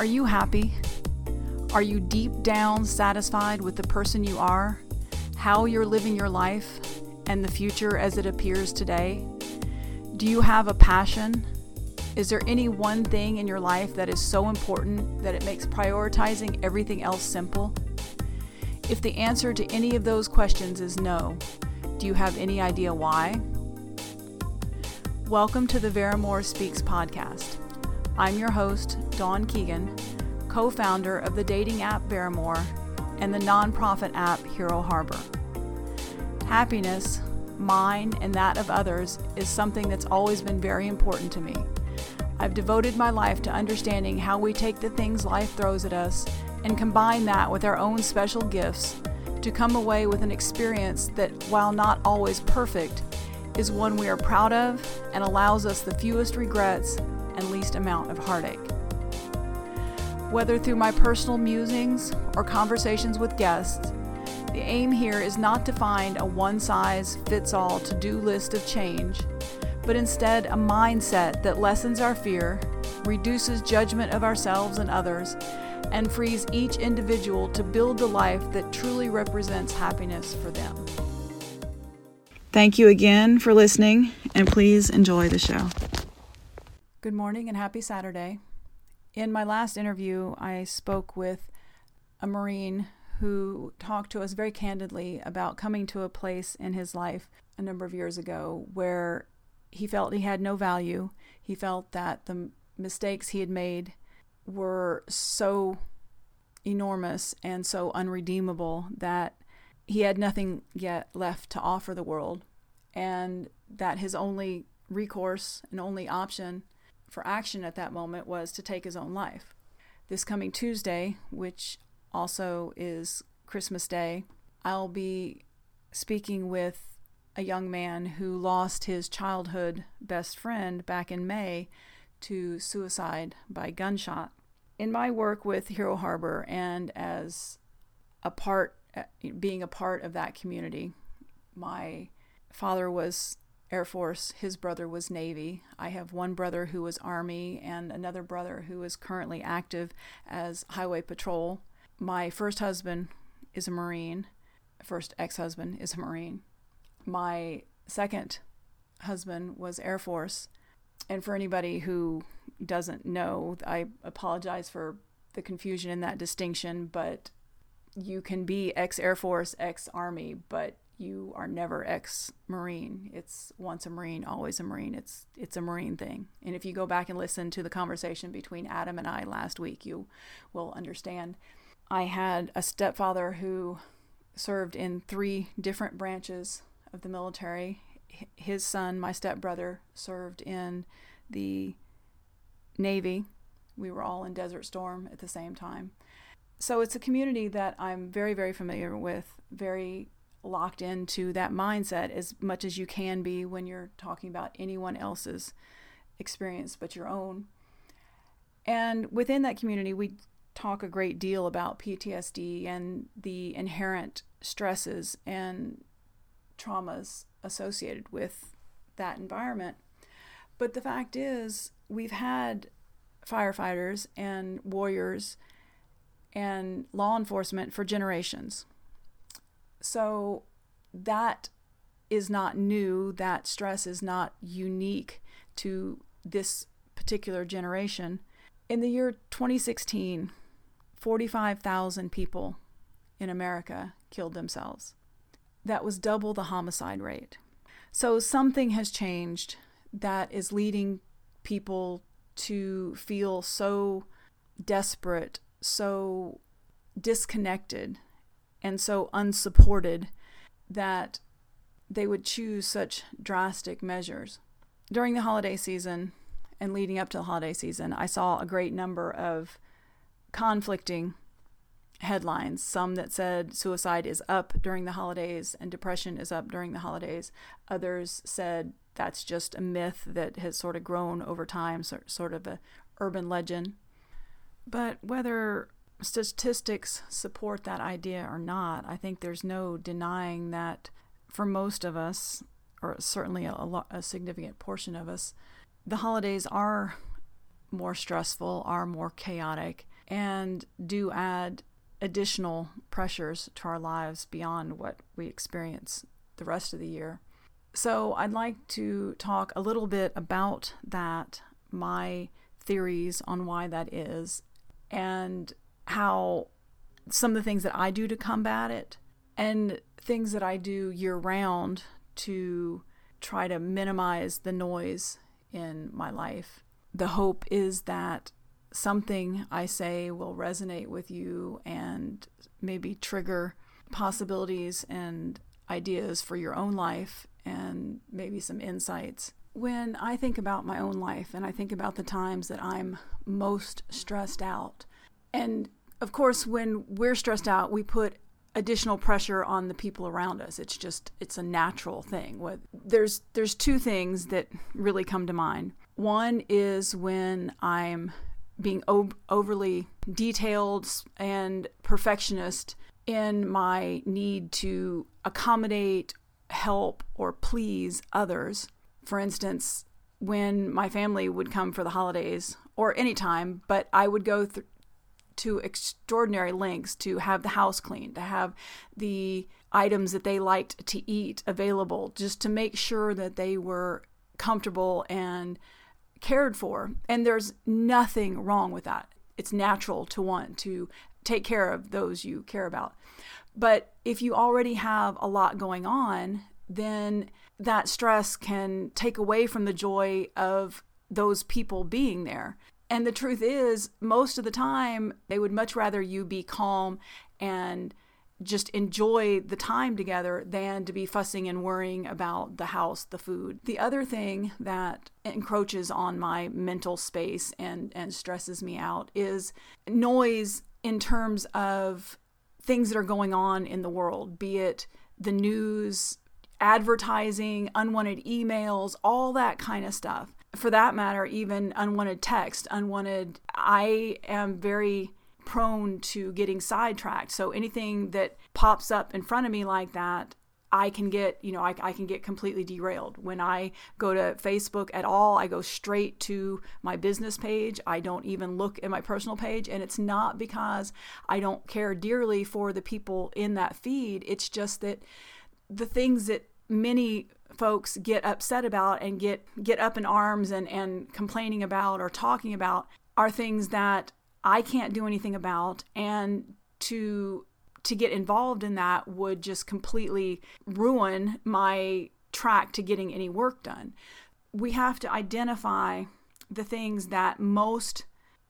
Are you happy? Are you deep down satisfied with the person you are, how you're living your life, and the future as it appears today? Do you have a passion? Is there any one thing in your life that is so important that it makes prioritizing everything else simple? If the answer to any of those questions is no, do you have any idea why? Welcome to the Veramore Speaks podcast. I'm your host, Dawn Keegan, co founder of the dating app Veramore and the nonprofit app Hero Harbor. Happiness, mine and that of others, is something that's always been very important to me. I've devoted my life to understanding how we take the things life throws at us and combine that with our own special gifts to come away with an experience that, while not always perfect, is one we are proud of and allows us the fewest regrets and least amount of heartache. Whether through my personal musings or conversations with guests, the aim here is not to find a one size fits all to do list of change, but instead a mindset that lessens our fear, reduces judgment of ourselves and others, and frees each individual to build the life that truly represents happiness for them. Thank you again for listening, and please enjoy the show. Good morning and happy Saturday. In my last interview, I spoke with a Marine who talked to us very candidly about coming to a place in his life a number of years ago where he felt he had no value. He felt that the mistakes he had made were so enormous and so unredeemable that he had nothing yet left to offer the world, and that his only recourse and only option for action at that moment was to take his own life. This coming Tuesday, which also is Christmas Day, I'll be speaking with a young man who lost his childhood best friend back in May to suicide by gunshot in my work with Hero Harbor and as a part, eh, being a part of that community, my father was Air Force, his brother was Navy. I have one brother who was Army and another brother who is currently active as Highway Patrol. My first husband is a Marine, first ex husband is a Marine. My second husband was Air Force and for anybody who doesn't know, I apologize for the confusion in that distinction, but you can be ex Air Force, ex Army, but you are never ex Marine. It's once a Marine, always a Marine. It's it's a Marine thing. And if you go back and listen to the conversation between Adam and I last week, you will understand. I had a stepfather who served in three different branches of the military his son, my stepbrother, served in the Navy. We were all in Desert Storm at the same time. So it's a community that I'm very, very familiar with, very locked into that mindset as much as you can be when you're talking about anyone else's experience but your own. And within that community, we talk a great deal about PTSD and the inherent stresses and traumas associated with that environment. But the fact is, we've had firefighters and warriors and law enforcement for generations. So that is not new. That stress is not unique to this particular generation. In the year 2016, 45,000 people in America killed themselves that was double the homicide rate. So something has changed that is leading people to feel so desperate, so disconnected, and so unsupported that they would choose such drastic measures. During the holiday season and leading up to the holiday season, I saw a great number of conflicting headlines, some that said suicide is up during the holidays and depression is up during the holidays. Others said that's just a myth that has sort of grown over time, sort of a urban legend. But whether statistics support that idea or not, I think there's no denying that for most of us, or certainly a, a significant portion of us, the holidays are more stressful, are more chaotic, and do add additional pressures to our lives beyond what we experience the rest of the year. So, I'd like to talk a little bit about that, my theories on why that is, and how some of the things that I do to combat it, and things that I do year round to try to minimize the noise in my life. The hope is that something I say will resonate with you and maybe trigger possibilities and ideas for your own life and maybe some insights. When I think about my own life and I think about the times that I'm most stressed out, and of course, when we're stressed out, we put additional pressure on the people around us. It's just it's a natural thing. There's there's two things that really come to mind. One is when I'm being o- overly detailed and perfectionist in my need to accommodate, help, or please others. For instance, when my family would come for the holidays or any time but I would go th- to extraordinary lengths to have the house clean, to have the items that they liked to eat available, just to make sure that they were comfortable and cared for. And there's nothing wrong with that. It's natural to want to take care of those you care about. But if you already have a lot going on, then that stress can take away from the joy of those people being there. And the truth is, most of the time, they would much rather you be calm and just enjoy the time together than to be fussing and worrying about the house, the food. The other thing that encroaches on my mental space and, and stresses me out is noise in terms of things that are going on in the world, be it the news, advertising, unwanted emails, all that kind of stuff. For that matter, even unwanted text, unwanted. I am very prone to getting sidetracked. So anything that pops up in front of me like that, I can get, you know, I, I, can get completely derailed. When I go to Facebook at all, I go straight to my business page. I don't even look at my personal page. And it's not because I don't care dearly for the people in that feed. It's just that the things that many folks get upset about and get get up in arms and, and complaining about or talking about are things that I can't do anything about and to to get involved in that would just completely ruin my track to getting any work done. We have to identify the things that most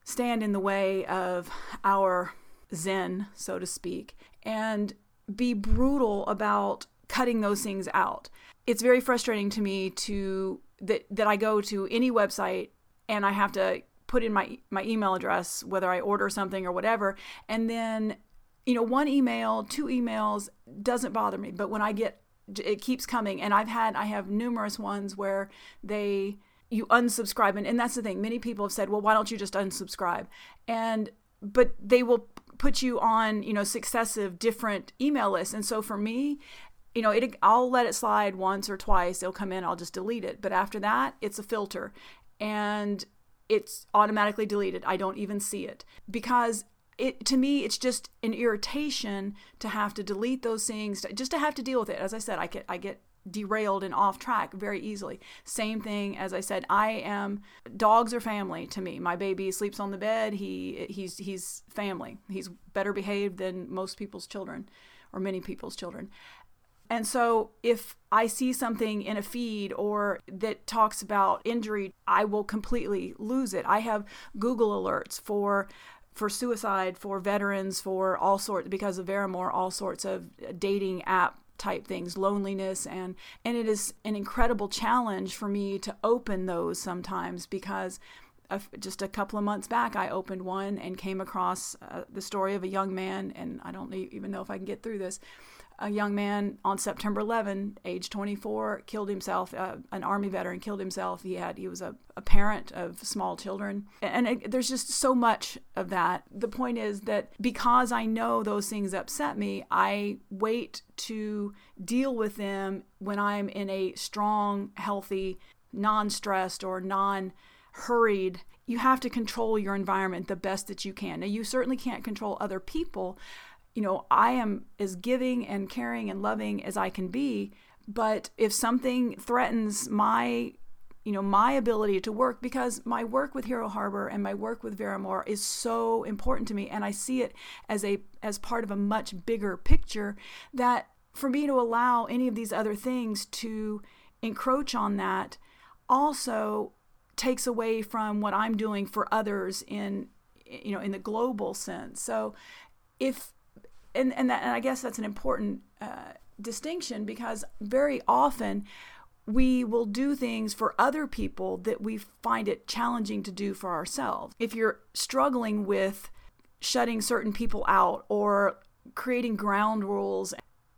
stand in the way of our zen, so to speak, and be brutal about cutting those things out. It's very frustrating to me to that that I go to any website and I have to put in my my email address whether I order something or whatever. And then you know one email two emails doesn't bother me. But when I get it keeps coming. And I've had I have numerous ones where they you unsubscribe. And, and that's the thing. Many people have said well why don't you just unsubscribe? And but they will put you on you know successive different email lists. And so for me you know it I'll let it slide once or twice it'll come in I'll just delete it but after that it's a filter and it's automatically deleted. I don't even see it because it to me it's just an irritation to have to delete those things, just to have to deal with it. As I said, I get I get derailed and off track very easily. Same thing as I said, I am dogs are family to me. My baby sleeps on the bed. He he's he's family. He's better behaved than most people's children or many people's children. And so if I see something in a feed or that talks about injury, I will completely lose it. I have Google alerts for for suicide, for veterans, for all sorts because of Veramore, all sorts of dating app type things loneliness and and it is an incredible challenge for me to open those sometimes because just a couple of months back, I opened one and came across uh, the story of a young man, and I don't even know if I can get through this, a young man on September 11, age 24, killed himself. Uh, an army veteran killed himself. He had he was a, a parent of small children, and it, there's just so much of that. The point is that because I know those things upset me, I wait to deal with them when I'm in a strong, healthy, non-stressed or non hurried. You have to control your environment the best that you can. Now, you certainly can't control other people. You know, I am as giving and caring and loving as I can be, but if something threatens my you know my ability to work because my work with hero harbor and my work with Veramore is so important to me and i see it as a as part of a much bigger picture that for me to allow any of these other things to encroach on that also takes away from what i'm doing for others in you know in the global sense so if and and, that, and i guess that's an important uh, distinction because very often we will do things for other people that we find it challenging to do for ourselves. If you're struggling with shutting certain people out or creating ground rules,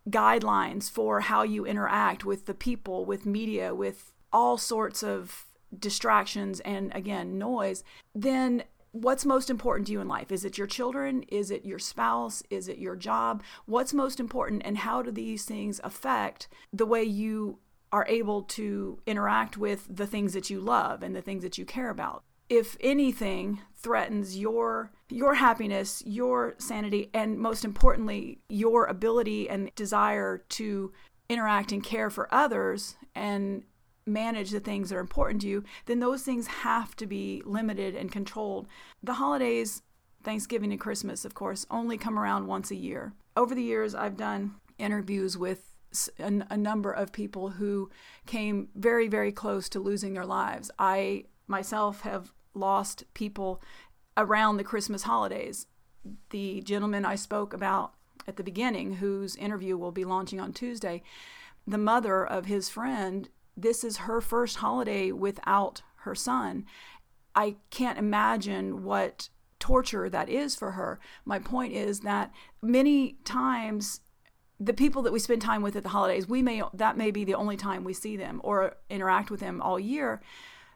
guidelines for how you interact with the people, with media, with all sorts of distractions and again, noise, then what's most important to you in life? Is it your children? Is it your spouse? Is it your job? What's most important and how do these things affect the way you are able to interact with the things that you love and the things that you care about. If anything threatens your your happiness, your sanity and most importantly, your ability and desire to interact and care for others and manage the things that are important to you, then those things have to be limited and controlled. The holidays, Thanksgiving and Christmas, of course, only come around once a year. Over the years, I've done interviews with a, number of people who came very, very close to losing their lives. I myself have lost people around the Christmas holidays. The gentleman I spoke about at the beginning, whose interview will be launching on Tuesday, the mother of his friend, this is her first holiday without her son. I can't imagine what torture that is for her. My point is that many times the people that we spend time with at the holidays, we may that may be the only time we see them or interact with them all year.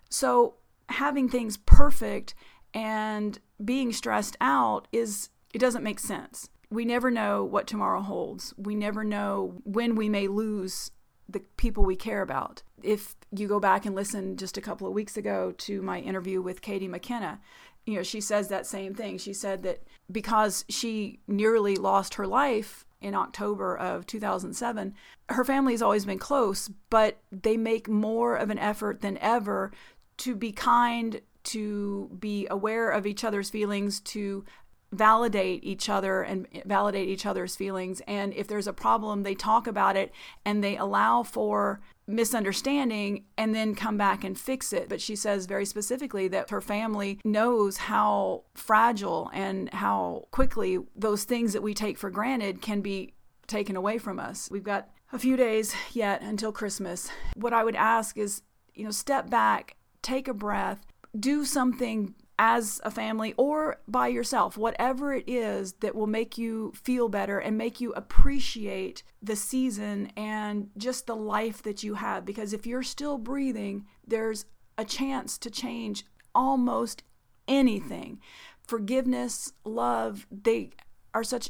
So having things perfect and being stressed out is it doesn't make sense. We never know what tomorrow holds. We never know when we may lose the people we care about. If you go back and listen just a couple of weeks ago to my interview with Katie McKenna, you know, she says that same thing. She said that because she nearly lost her life in October of 2007. Her family has always been close, but they make more of an effort than ever to be kind, to be aware of each other's feelings, to validate each other and validate each other's feelings. And if there's a problem, they talk about it and they allow for misunderstanding and then come back and fix it. But she says very specifically that her family knows how fragile and how quickly those things that we take for granted can be taken away from us. We've got a few days yet until Christmas. What I would ask is, you know, step back, take a breath, do something as a family or by yourself, whatever it is that will make you feel better and make you appreciate the season and just the life that you have. Because if you're still breathing, there's a chance to change almost anything. Forgiveness, love, they are such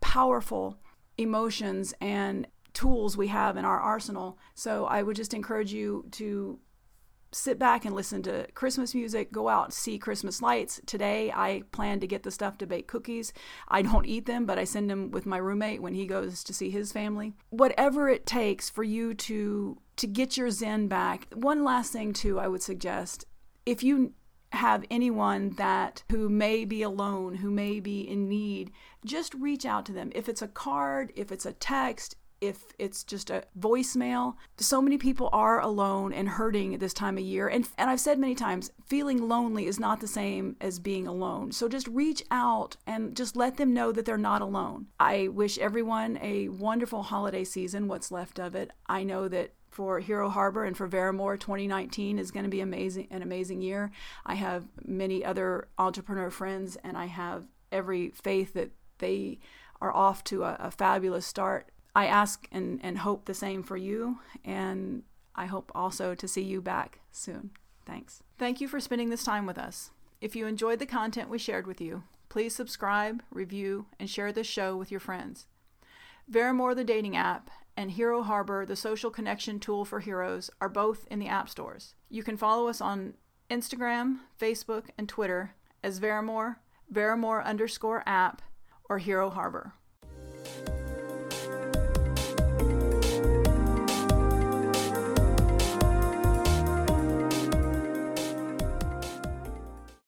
powerful emotions and tools we have in our arsenal. So I would just encourage you to sit back and listen to Christmas music, go out see Christmas lights. Today, I plan to get the stuff to bake cookies. I don't eat them, but I send them with my roommate when he goes to see his family. Whatever it takes for you to to get your zen back. One last thing too, I would suggest, if you have anyone that who may be alone, who may be in need, just reach out to them. If it's a card, if it's a text, if it's just a voicemail. So many people are alone and hurting this time of year. And, and I've said many times, feeling lonely is not the same as being alone. So just reach out and just let them know that they're not alone. I wish everyone a wonderful holiday season, what's left of it. I know that for Hero Harbor and for Veramore 2019 is going to be amazing an amazing year. I have many other entrepreneur friends and I have every faith that they are off to a, a fabulous start I ask and, and hope the same for you, and I hope also to see you back soon. Thanks. Thank you for spending this time with us. If you enjoyed the content we shared with you, please subscribe, review, and share this show with your friends. Veramore, the dating app, and Hero Harbor, the social connection tool for heroes, are both in the app stores. You can follow us on Instagram, Facebook, and Twitter as Veramore, Veramore underscore app, or Hero Harbor.